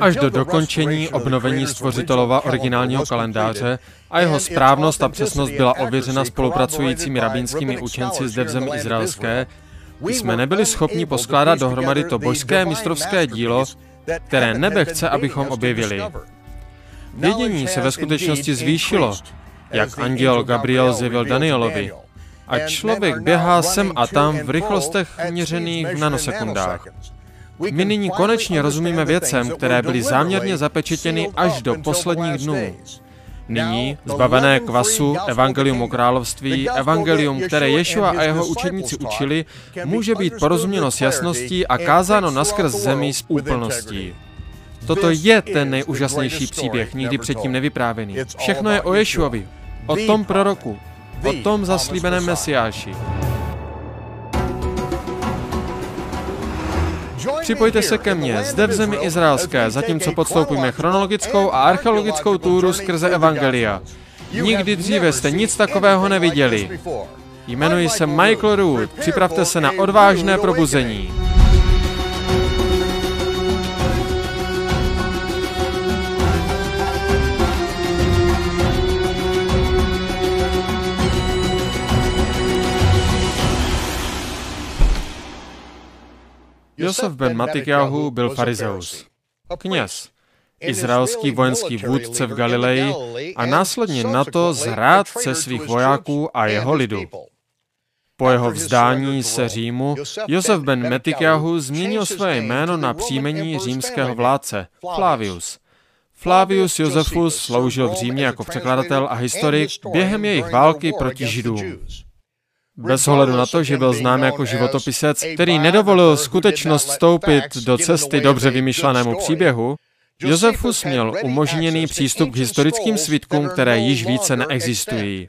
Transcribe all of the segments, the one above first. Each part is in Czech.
až do dokončení obnovení stvořitelova originálního kalendáře a jeho správnost a přesnost byla ověřena spolupracujícími rabínskými učenci zde v zemi izraelské, jsme nebyli schopni poskládat dohromady to božské mistrovské dílo, které nebe chce, abychom objevili. Vědění se ve skutečnosti zvýšilo, jak anděl Gabriel zjevil Danielovi, a člověk běhá sem a tam v rychlostech měřených v nanosekundách. My nyní konečně rozumíme věcem, které byly záměrně zapečetěny až do posledních dnů. Nyní, zbavené kvasu, evangelium o království, evangelium, které Ješua a jeho učedníci učili, může být porozuměno s jasností a kázáno naskrz zemi s úplností. Toto je ten nejúžasnější příběh, nikdy předtím nevyprávěný. Všechno je o Ješuovi, o tom proroku, o tom zaslíbeném mesiáši. Připojte se ke mně, zde v zemi izraelské, zatímco podstoupíme chronologickou a archeologickou túru skrze Evangelia. Nikdy dříve jste nic takového neviděli. Jmenuji se Michael Root, připravte se na odvážné probuzení. Josef ben Matikyahu byl farizeus, kněz, izraelský vojenský vůdce v Galileji a následně na to zrádce svých vojáků a jeho lidu. Po jeho vzdání se Římu Josef ben Metikyahu změnil své jméno na příjmení římského vládce Flavius. Flavius Josephus sloužil v Římě jako překladatel a historik během jejich války proti Židům. Bez ohledu na to, že byl znám jako životopisec, který nedovolil skutečnost stoupit do cesty dobře vymyšlenému příběhu, Josefus měl umožněný přístup k historickým svitkům, které již více neexistují.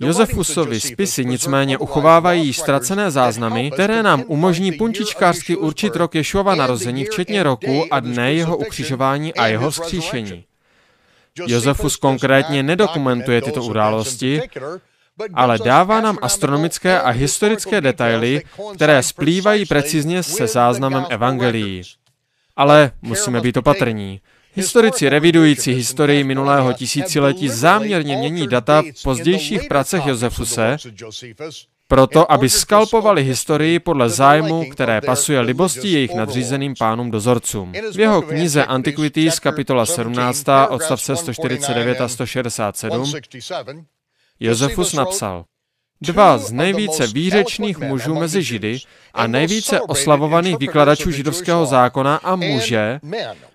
Josefusovi spisy nicméně uchovávají ztracené záznamy, které nám umožní punčičkářsky určit rok Ješova narození, včetně roku a dne jeho ukřižování a jeho vzkříšení. Josefus konkrétně nedokumentuje tyto události, ale dává nám astronomické a historické detaily, které splývají precizně se záznamem evangelií. Ale musíme být opatrní. Historici revidující historii minulého tisíciletí záměrně mění data v pozdějších pracech Josefuse, proto, aby skalpovali historii podle zájmu, které pasuje libosti jejich nadřízeným pánům dozorcům. V jeho knize Antiquities kapitola 17, odstavce 149 a 167 Josefus napsal, Dva z nejvíce výřečných mužů mezi Židy a nejvíce oslavovaných vykladačů židovského zákona a muže,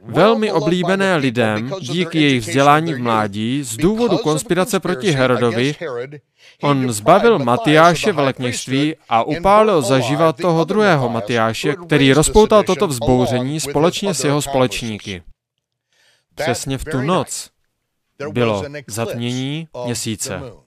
velmi oblíbené lidem díky jejich vzdělání v mládí z důvodu konspirace proti Herodovi, on zbavil Matyáše velekněžství a upálil zaživa toho druhého Matyáše, který rozpoutal toto vzbouření společně s jeho společníky. Přesně v tu noc bylo zatmění měsíce.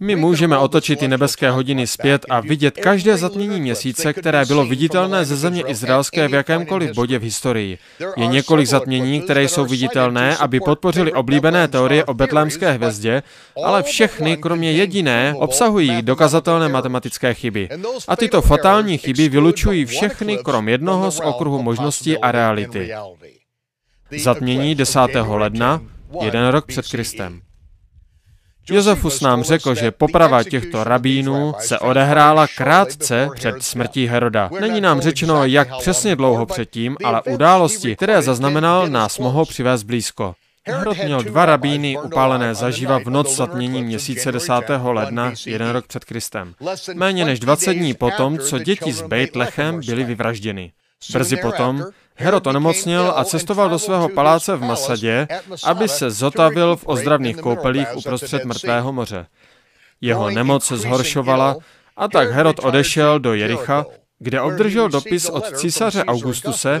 My můžeme otočit ty nebeské hodiny zpět a vidět každé zatmění měsíce, které bylo viditelné ze země izraelské v jakémkoliv bodě v historii. Je několik zatmění, které jsou viditelné, aby podpořili oblíbené teorie o betlémské hvězdě, ale všechny, kromě jediné, obsahují dokazatelné matematické chyby. A tyto fatální chyby vylučují všechny, krom jednoho z okruhu možností a reality. Zatmění 10. ledna, jeden rok před Kristem. Josefus nám řekl, že poprava těchto rabínů se odehrála krátce před smrtí Heroda. Není nám řečeno, jak přesně dlouho předtím, ale události, které zaznamenal, nás mohou přivést blízko. Herod měl dva rabíny upálené zaživa v noc zatmění měsíce 10. ledna, jeden rok před Kristem. Méně než 20 dní potom, co děti z Beit Lechem byly vyvražděny. Brzy potom Herod onemocněl a cestoval do svého paláce v Masadě, aby se zotavil v ozdravných koupelích uprostřed mrtvého moře. Jeho nemoc se zhoršovala a tak Herod odešel do Jericha, kde obdržel dopis od císaře Augustuse,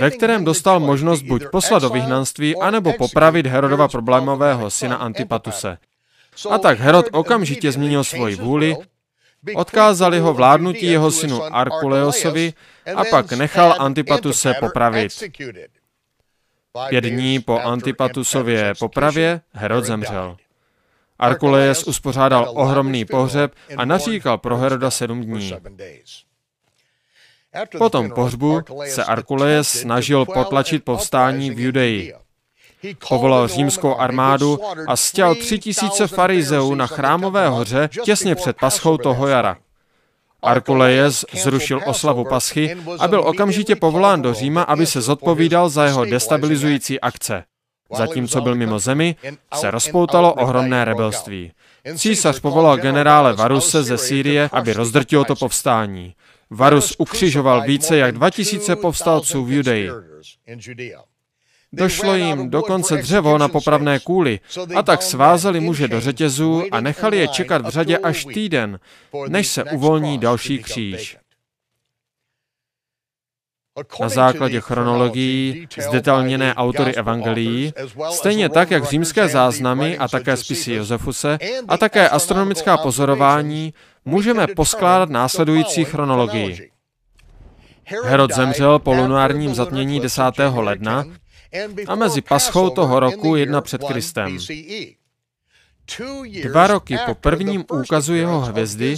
ve kterém dostal možnost buď poslat do vyhnanství, anebo popravit Herodova problémového syna Antipatuse. A tak Herod okamžitě změnil svoji vůli Odkázali ho vládnutí jeho synu Arkuleosovi a pak nechal Antipatuse popravit. Pět dní po Antipatusově popravě Herod zemřel. Arkuleus uspořádal ohromný pohřeb a naříkal pro Heroda sedm dní. Po tom pohřbu se Arkuleje snažil potlačit povstání v Judeji. Povolal římskou armádu a stěl tři tisíce farizeů na chrámové hoře těsně před paschou toho jara. Arkulejes zrušil oslavu paschy a byl okamžitě povolán do Říma, aby se zodpovídal za jeho destabilizující akce. Zatímco byl mimo zemi, se rozpoutalo ohromné rebelství. Císař povolal generále Varuse ze Sýrie, aby rozdrtil to povstání. Varus ukřižoval více jak 2000 povstalců v Judeji. Došlo jim dokonce dřevo na popravné kůly a tak svázali muže do řetězů a nechali je čekat v řadě až týden, než se uvolní další kříž. Na základě chronologií zdetailněné autory evangelií, stejně tak, jak římské záznamy a také spisy Josefuse a také astronomická pozorování, můžeme poskládat následující chronologii. Herod zemřel po lunárním zatmění 10. ledna a mezi paschou toho roku jedna před Kristem. Dva roky po prvním úkazu jeho hvězdy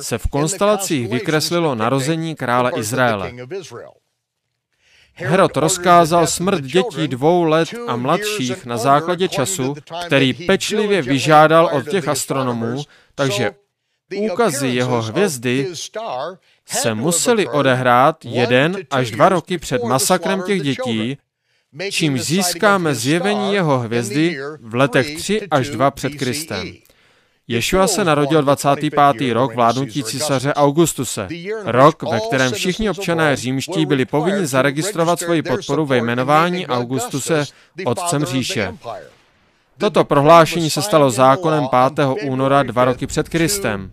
se v konstelacích vykreslilo narození krále Izraele. Herod rozkázal smrt dětí dvou let a mladších na základě času, který pečlivě vyžádal od těch astronomů, takže úkazy jeho hvězdy se museli odehrát jeden až dva roky před masakrem těch dětí, čímž získáme zjevení jeho hvězdy v letech 3 až 2 před Kristem. Ješua se narodil 25. rok vládnutí císaře Augustuse. Rok, ve kterém všichni občané římští byli povinni zaregistrovat svoji podporu ve jmenování Augustuse otcem říše. Toto prohlášení se stalo zákonem 5. února dva roky před Kristem.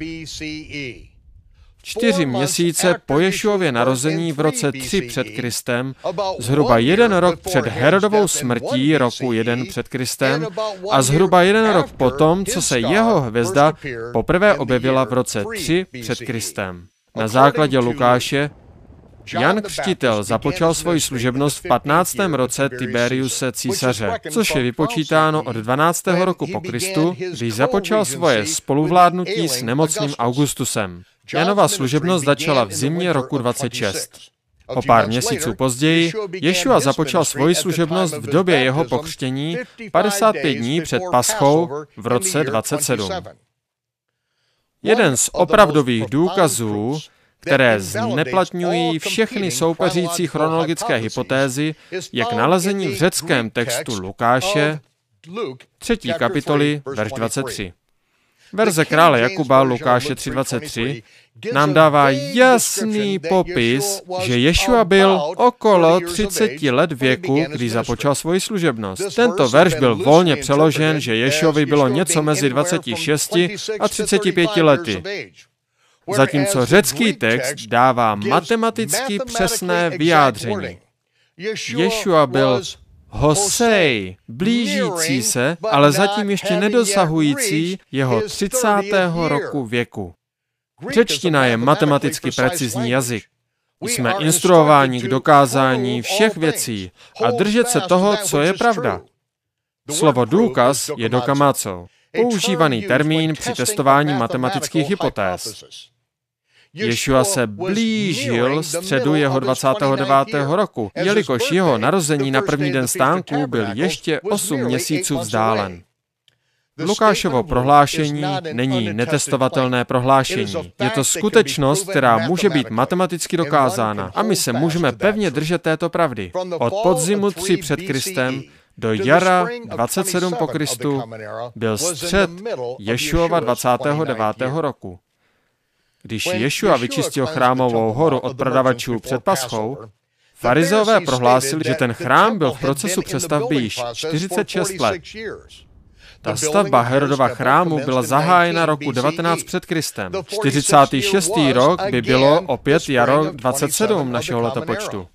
Čtyři měsíce po Ješuově narození v roce 3 před Kristem, zhruba jeden rok před Herodovou smrtí roku 1 před Kristem a zhruba jeden rok potom, co se jeho hvězda poprvé objevila v roce 3 před Kristem. Na základě Lukáše Jan Křtitel započal svoji služebnost v 15. roce Tiberiuse císaře, což je vypočítáno od 12. roku po Kristu, když započal svoje spoluvládnutí s nemocným Augustusem. Janova služebnost začala v zimě roku 26. O pár měsíců později Ješua započal svoji služebnost v době jeho pokřtění 55 dní před Paschou v roce 27. Jeden z opravdových důkazů, které zneplatňují všechny soupeřící chronologické hypotézy, je k nalezení v řeckém textu Lukáše, 3. kapitoly, verš 23. Verze krále Jakuba Lukáše 3.23 nám dává jasný popis, že Ješua byl okolo 30 let věku, když započal svoji služebnost. Tento verš byl volně přeložen, že Ješovi bylo něco mezi 26 a 35 lety. Zatímco řecký text dává matematicky přesné vyjádření. Ješua byl Hosej, blížící se, ale zatím ještě nedosahující jeho 30. roku věku. Řečtina je matematicky precizní jazyk. Jsme instruováni k dokázání všech věcí a držet se toho, co je pravda. Slovo důkaz je dokamáco, používaný termín při testování matematických hypotéz. Ješua se blížil středu jeho 29. roku, jelikož jeho narození na první den stánku byl ještě 8 měsíců vzdálen. Lukášovo prohlášení není netestovatelné prohlášení. Je to skutečnost, která může být matematicky dokázána a my se můžeme pevně držet této pravdy. Od podzimu 3 před Kristem do jara 27 po Kristu byl střed Ješuova 29. roku. Když Ješua vyčistil chrámovou horu od prodavačů před paschou, farizeové prohlásili, že ten chrám byl v procesu přestavby již 46 let. Ta stavba Herodova chrámu byla zahájena roku 19 před Kristem. 46. rok by bylo opět jaro 27 našeho letopočtu.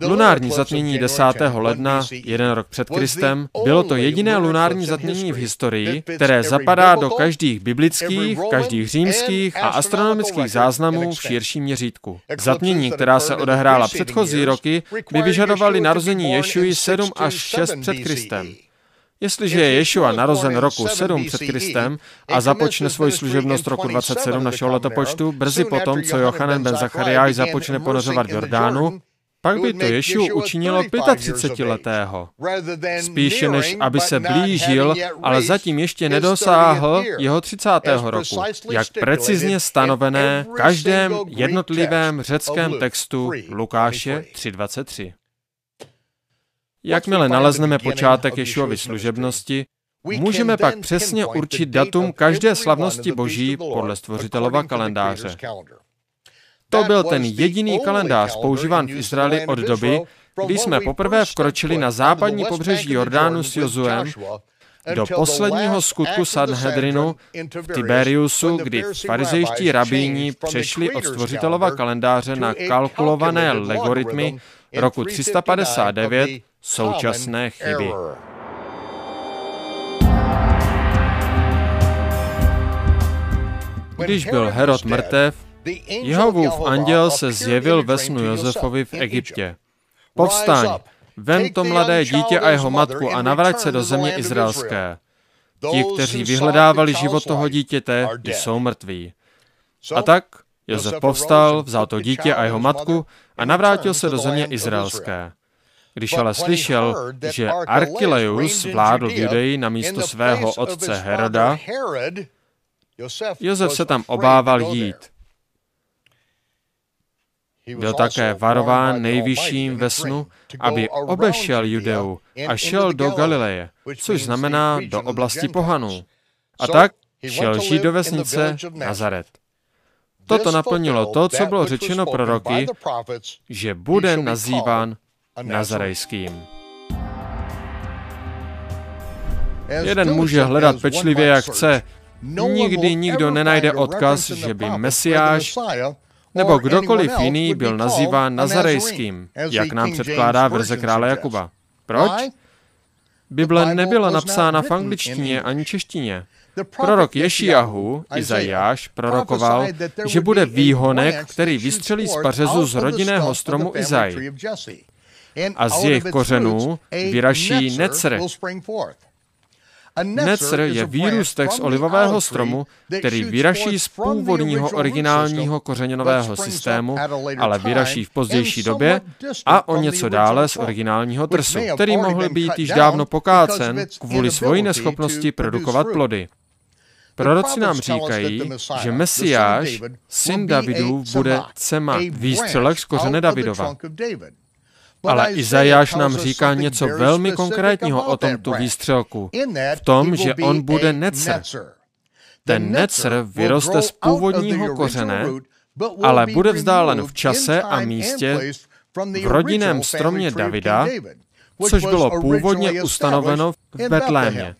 Lunární zatmění 10. ledna, jeden rok před Kristem, bylo to jediné lunární zatmění v historii, které zapadá do každých biblických, každých římských a astronomických záznamů v širším měřítku. Zatmění, která se odehrála předchozí roky, by vyžadovaly narození Ješuji 7 až 6 před Kristem. Jestliže je Ješua narozen roku 7 před Kristem a započne svoji služebnost roku 27 našeho letopočtu, brzy potom, co Jochanan ben Zachariáš započne ponořovat v Jordánu, pak by to Ješu učinilo 35-letého. Spíše než aby se blížil, ale zatím ještě nedosáhl jeho 30. roku, jak precizně stanovené v každém jednotlivém řeckém textu Lukáše 3.23. Jakmile nalezneme počátek Ješuovy služebnosti, můžeme pak přesně určit datum každé slavnosti Boží podle stvořitelova kalendáře. To byl ten jediný kalendář používán v Izraeli od doby, kdy jsme poprvé vkročili na západní pobřeží Jordánu s Jozuem do posledního skutku Sanhedrinu v Tiberiusu, kdy farizejští rabíni přešli od stvořitelova kalendáře na kalkulované logaritmy roku 359 současné chyby. Když byl Herod mrtev, Jehovův anděl se zjevil ve snu Josefovi v Egyptě. Povstaň, vem to mladé dítě a jeho matku a navrať se do země izraelské. Ti, kteří vyhledávali život toho dítěte, jsou mrtví. A tak Josef povstal, vzal to dítě a jeho matku a navrátil se do země izraelské. Když ale slyšel, že Archileus vládl v Judeji na místo svého otce Heroda, Josef se tam obával jít. Byl také varován nejvyšším ve snu, aby obešel Judeu a šel do Galileje, což znamená do oblasti pohanů. A tak šel žít do vesnice Nazaret. Toto naplnilo to, co bylo řečeno proroky, že bude nazýván nazarejským. Jeden může hledat pečlivě, jak chce. Nikdy nikdo nenajde odkaz, že by Mesiáš nebo kdokoliv jiný byl nazýván nazarejským, jak nám předkládá verze krále Jakuba. Proč? Bible nebyla napsána v angličtině ani češtině. Prorok Ješiahu, Izajáš, prorokoval, že bude výhonek, který vystřelí z pařezu z rodinného stromu Izaj. A z jejich kořenů vyraší Necr, Necr je výrůstek z olivového stromu, který vyraší z původního originálního kořeněnového systému, ale vyraší v pozdější době a o něco dále z originálního trsu, který mohl být již dávno pokácen kvůli svoji neschopnosti produkovat plody. Proroci nám říkají, že Mesiáš, syn Davidův, bude cema výstřelek z kořene Davidova. Ale Izajáš nám říká něco velmi konkrétního o tomto výstřelku. V tom, že on bude necr. Ten necr vyroste z původního kořene, ale bude vzdálen v čase a místě v rodinném stromě Davida, což bylo původně ustanoveno v Betlémě.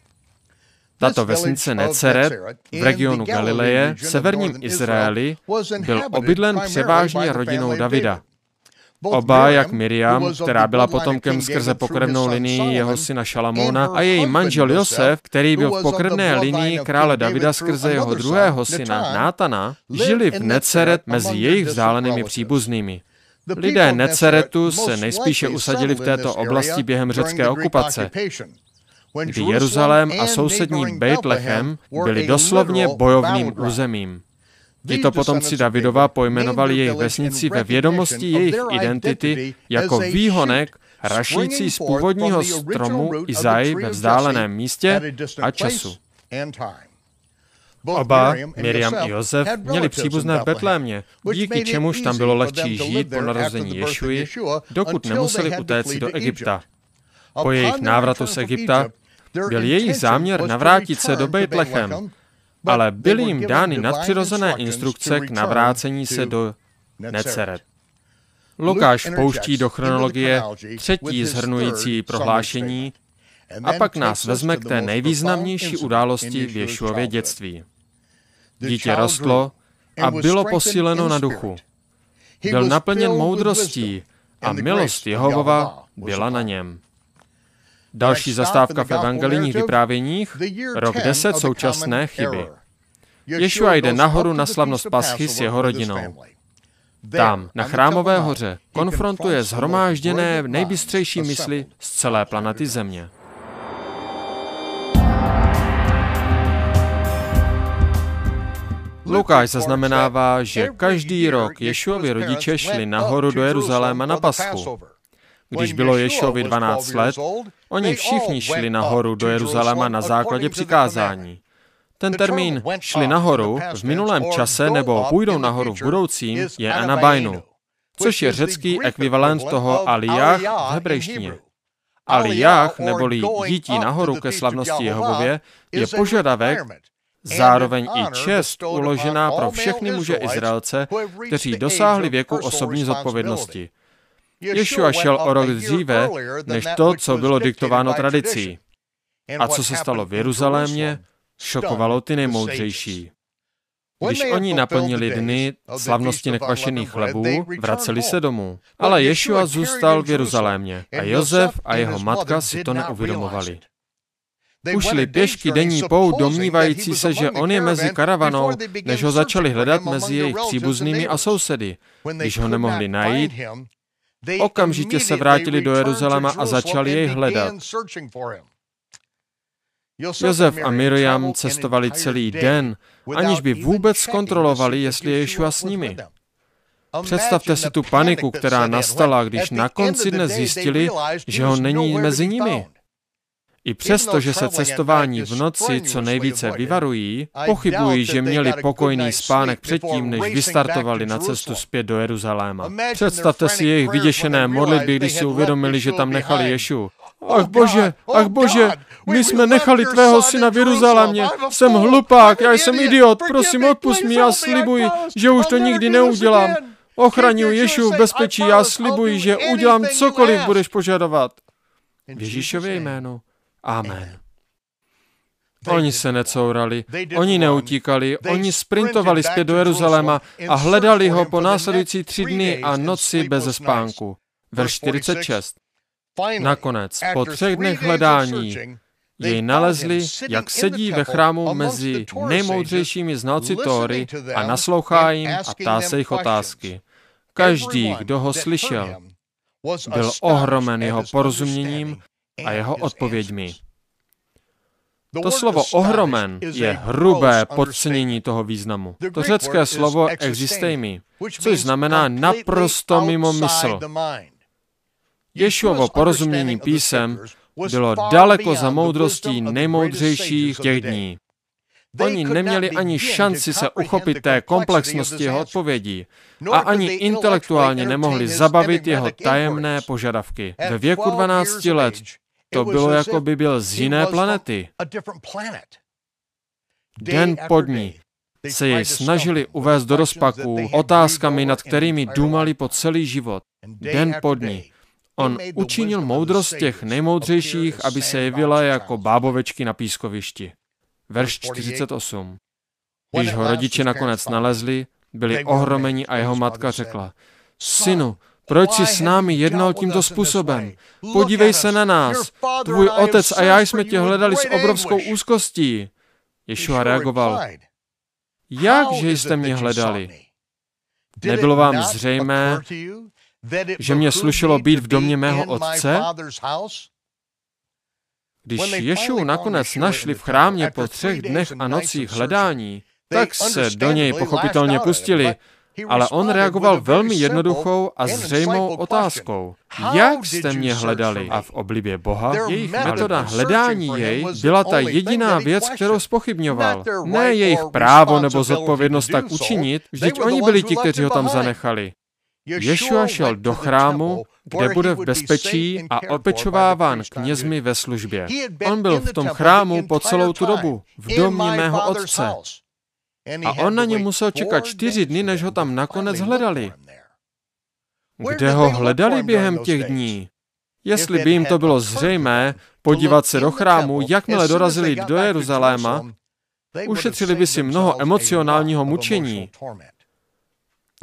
Tato vesnice Neceret v regionu Galileje v severním Izraeli byl obydlen převážně rodinou Davida. Oba, jak Miriam, která byla potomkem skrze pokrevnou linii jeho syna Šalamóna, a její manžel Josef, který byl v pokrevné linii krále Davida skrze jeho druhého syna Nátana, žili v Neceret mezi jejich vzdálenými příbuznými. Lidé Neceretu se nejspíše usadili v této oblasti během řecké okupace, kdy Jeruzalém a sousední Bejtlechem byli doslovně bojovným územím. Tito potomci Davidova pojmenovali jejich vesnici ve vědomosti jejich identity jako výhonek rašící z původního stromu Izai ve vzdáleném místě a času. Oba, Miriam i Josef, měli příbuzné v Betlémě, díky čemuž tam bylo lehčí žít po narození Ješuji, dokud nemuseli utéct do Egypta. Po jejich návratu z Egypta byl jejich záměr navrátit se do Bejtlechem, ale byly jim dány nadpřirozené instrukce k navrácení se do Neceret. Lukáš pouští do chronologie třetí zhrnující prohlášení a pak nás vezme k té nejvýznamnější události v Ješuově dětství. Dítě rostlo a bylo posíleno na duchu. Byl naplněn moudrostí a milost Jehovova byla na něm. Další zastávka v evangelijních vyprávěních, rok 10 současné chyby. Ješua jde nahoru na slavnost paschy s jeho rodinou. Tam, na Chrámové hoře, konfrontuje zhromážděné nejbystřejší mysli z celé planety Země. Lukáš zaznamenává, že každý rok Ješuovi rodiče šli nahoru do Jeruzaléma na Pasku. Když bylo Ješovi 12 let, oni všichni šli nahoru do Jeruzaléma na základě přikázání. Ten termín šli nahoru v minulém čase nebo půjdou nahoru v budoucím je anabajnu, což je řecký ekvivalent toho aliyah v hebrejštině. Aliyah, neboli jítí nahoru ke slavnosti Jehovově, je požadavek, zároveň i čest uložená pro všechny muže Izraelce, kteří dosáhli věku osobní zodpovědnosti. Ješua šel o rok dříve, než to, co bylo diktováno tradicí. A co se stalo v Jeruzalémě, šokovalo ty nejmoudřejší. Když oni naplnili dny slavnosti nekvašených chlebů, vraceli se domů. Ale Ješua zůstal v Jeruzalémě a Jozef a jeho matka si to neuvědomovali. Ušli pěšky denní pout, domnívající se, že on je mezi karavanou, než ho začali hledat mezi jejich příbuznými a sousedy. Když ho nemohli najít, okamžitě se vrátili do Jeruzaléma a začali jej hledat. Josef a Miriam cestovali celý den, aniž by vůbec zkontrolovali, jestli je Ješua s nimi. Představte si tu paniku, která nastala, když na konci dne zjistili, že ho není mezi nimi. I přesto, že se cestování v noci co nejvíce vyvarují, pochybují, že měli pokojný spánek předtím, než vystartovali na cestu zpět do Jeruzaléma. Představte si jejich vyděšené modlitby, když si uvědomili, že tam nechali Ješu. Ach bože, ach bože, my jsme nechali tvého syna v Jeruzalémě. Jsem hlupák, já jsem idiot, prosím odpust mi, já slibuji, že už to nikdy neudělám. Ochraňuji Ješu v bezpečí, já slibuji, že udělám cokoliv budeš požadovat. V Ježíšově jménu. Amen. Oni se necourali, oni neutíkali, oni sprintovali zpět do Jeruzaléma a hledali ho po následující tři dny a noci bez spánku. Verš 46. Nakonec, po třech dnech hledání, jej nalezli, jak sedí ve chrámu mezi nejmoudřejšími znalci Tóry a naslouchá jim a ptá se jich otázky. Každý, kdo ho slyšel, byl ohromen jeho porozuměním a jeho odpověďmi. To slovo ohromen je hrubé podcenění toho významu. To řecké slovo existejmi, což znamená naprosto mimo mysl. Ješuovo porozumění písem bylo daleko za moudrostí nejmoudřejších těch dní. Oni neměli ani šanci se uchopit té komplexnosti jeho odpovědí a ani intelektuálně nemohli zabavit jeho tajemné požadavky. Ve věku 12 let to bylo, jako by byl z jiné planety. Den po dní se jej snažili uvést do rozpaků otázkami, nad kterými důmali po celý život. Den po dní. On učinil moudrost těch nejmoudřejších, aby se jevila jako bábovečky na pískovišti. Verš 48. Když ho rodiče nakonec nalezli, byli ohromeni a jeho matka řekla, synu, proč jsi s námi jednal tímto způsobem? Podívej se na nás. Tvůj otec a já jsme tě hledali s obrovskou úzkostí. Ješua reagoval. Jak, že jste mě hledali? Nebylo vám zřejmé, že mě slušelo být v domě mého otce? Když Ješu nakonec našli v chrámě po třech dnech a nocích hledání, tak se do něj pochopitelně pustili ale on reagoval velmi jednoduchou a zřejmou otázkou. Jak jste mě hledali? A v oblibě Boha jejich metoda hledání jej byla ta jediná věc, kterou spochybňoval. Ne jejich právo nebo zodpovědnost tak učinit, vždyť oni byli ti, kteří ho tam zanechali. Ješua šel do chrámu, kde bude v bezpečí a opečováván knězmi ve službě. On byl v tom chrámu po celou tu dobu, v domě mého otce. A on na ně musel čekat čtyři dny, než ho tam nakonec hledali. Kde ho hledali během těch dní? Jestli by jim to bylo zřejmé, podívat se do chrámu, jakmile dorazili do Jeruzaléma, ušetřili by si mnoho emocionálního mučení.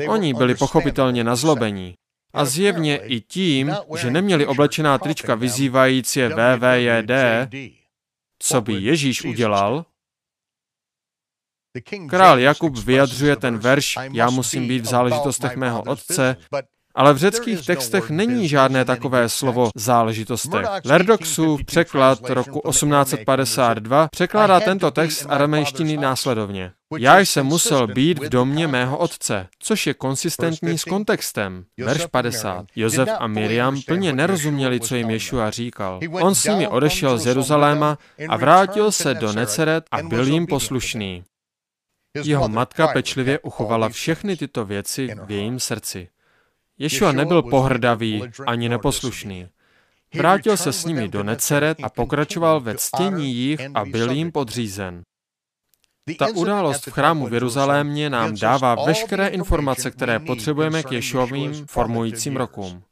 Oni byli pochopitelně nazlobení. A zjevně i tím, že neměli oblečená trička vyzývající VVJD, co by Ježíš udělal, Král Jakub vyjadřuje ten verš, já musím být v záležitostech mého otce, Ale v řeckých textech není žádné takové slovo záležitostech. Lerdoxův překlad roku 1852 překládá tento text aramejštiny následovně. Já jsem musel být v domě mého otce, což je konsistentní s kontextem. Verš 50. Josef a Miriam plně nerozuměli, co jim Ješua říkal. On s nimi odešel z Jeruzaléma a vrátil se do Neceret a byl jim poslušný. Jeho matka pečlivě uchovala všechny tyto věci v jejím srdci. Ješua nebyl pohrdavý ani neposlušný. Vrátil se s nimi do Neceret a pokračoval ve ctění jich a byl jim podřízen. Ta událost v chrámu v Jeruzalémě nám dává veškeré informace, které potřebujeme k Ješuovým formujícím rokům.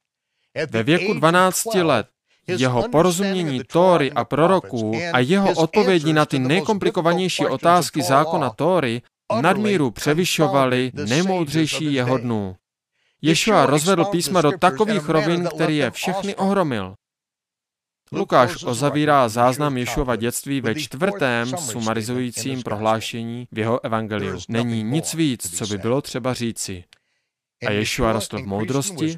Ve věku 12 let jeho porozumění Tóry a proroků a jeho odpovědi na ty nejkomplikovanější otázky zákona Tóry nadmíru převyšovaly nejmoudřejší jeho dnů. Ješua rozvedl písma do takových rovin, který je všechny ohromil. Lukáš ozavírá záznam Ješuova dětství ve čtvrtém sumarizujícím prohlášení v jeho evangeliu. Není nic víc, co by bylo třeba říci. A Ješua rostl v moudrosti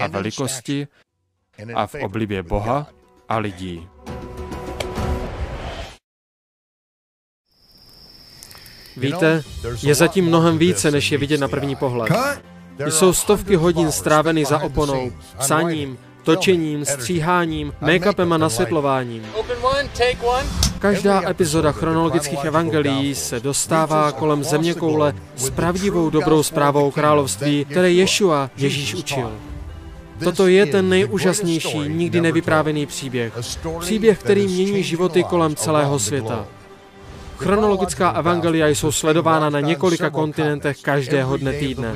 a velikosti a v oblibě Boha a lidí. Víte, je zatím mnohem více, než je vidět na první pohled. Jsou stovky hodin strávených za oponou, psaním, točením, stříháním, make-upem a nasvětlováním. Každá epizoda chronologických evangelií se dostává kolem země koule s pravdivou dobrou zprávou království, které Ješua Ježíš učil. Toto je ten nejúžasnější, nikdy nevyprávěný příběh. Příběh, který mění životy kolem celého světa. Chronologická evangelia jsou sledována na několika kontinentech každého dne týdne.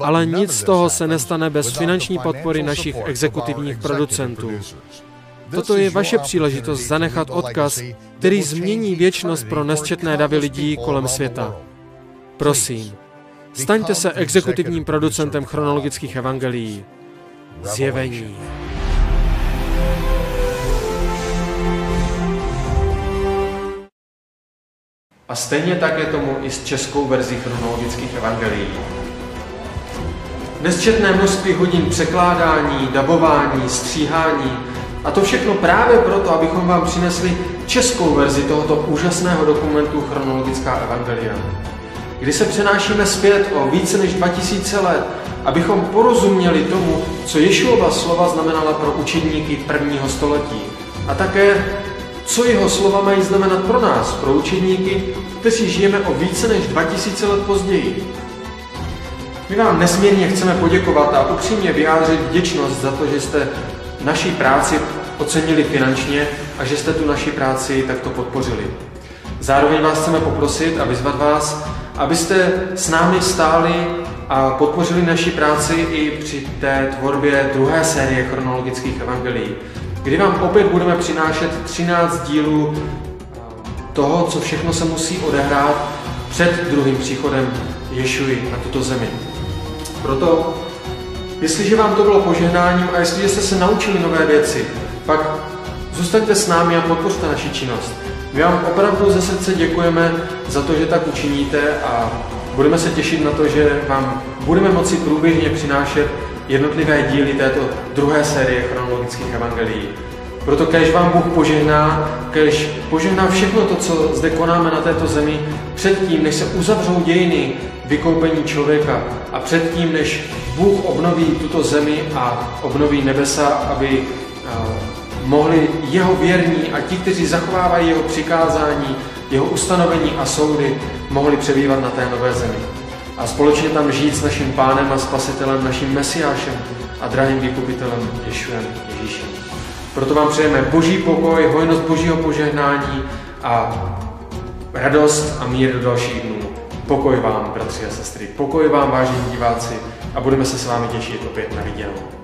Ale nic z toho se nestane bez finanční podpory našich exekutivních producentů. Toto je vaše příležitost zanechat odkaz, který změní věčnost pro nesčetné davy lidí kolem světa. Prosím, staňte se exekutivním producentem chronologických evangelií. Zjevení. A stejně tak je tomu i s českou verzí chronologických evangelií. Nesčetné množství hodin překládání, dabování, stříhání a to všechno právě proto, abychom vám přinesli českou verzi tohoto úžasného dokumentu Chronologická evangelia. Kdy se přenášíme zpět o více než 2000 let, abychom porozuměli tomu, co Ješuova slova znamenala pro učedníky prvního století. A také, co jeho slova mají znamenat pro nás, pro učedníky, kteří žijeme o více než 2000 let později. My vám nesmírně chceme poděkovat a upřímně vyjádřit vděčnost za to, že jste naší práci ocenili finančně a že jste tu naši práci takto podpořili. Zároveň vás chceme poprosit a vyzvat vás, abyste s námi stáli a podpořili naši práci i při té tvorbě druhé série chronologických evangelií, kdy vám opět budeme přinášet 13 dílů toho, co všechno se musí odehrát před druhým příchodem Ješuji na tuto zemi. Proto, jestliže vám to bylo požehnáním a jestliže jste se naučili nové věci, pak zůstaňte s námi a podpořte naši činnost. My vám opravdu ze srdce děkujeme za to, že tak učiníte a budeme se těšit na to, že vám budeme moci průběžně přinášet jednotlivé díly této druhé série chronologických evangelií. Proto kež vám Bůh požehná, kež požehná všechno to, co zde konáme na této zemi, předtím, než se uzavřou dějiny vykoupení člověka a předtím, než Bůh obnoví tuto zemi a obnoví nebesa, aby mohli jeho věrní a ti, kteří zachovávají jeho přikázání, jeho ustanovení a soudy, mohli přebývat na té nové zemi. A společně tam žít s naším pánem a spasitelem, naším mesiášem a drahým vykupitelem Ješuem Ježíšem. Proto vám přejeme boží pokoj, hojnost božího požehnání a radost a mír do dalších dnů. Pokoj vám, bratři a sestry, pokoj vám, vážení diváci, a budeme se s vámi těšit opět na viděnou.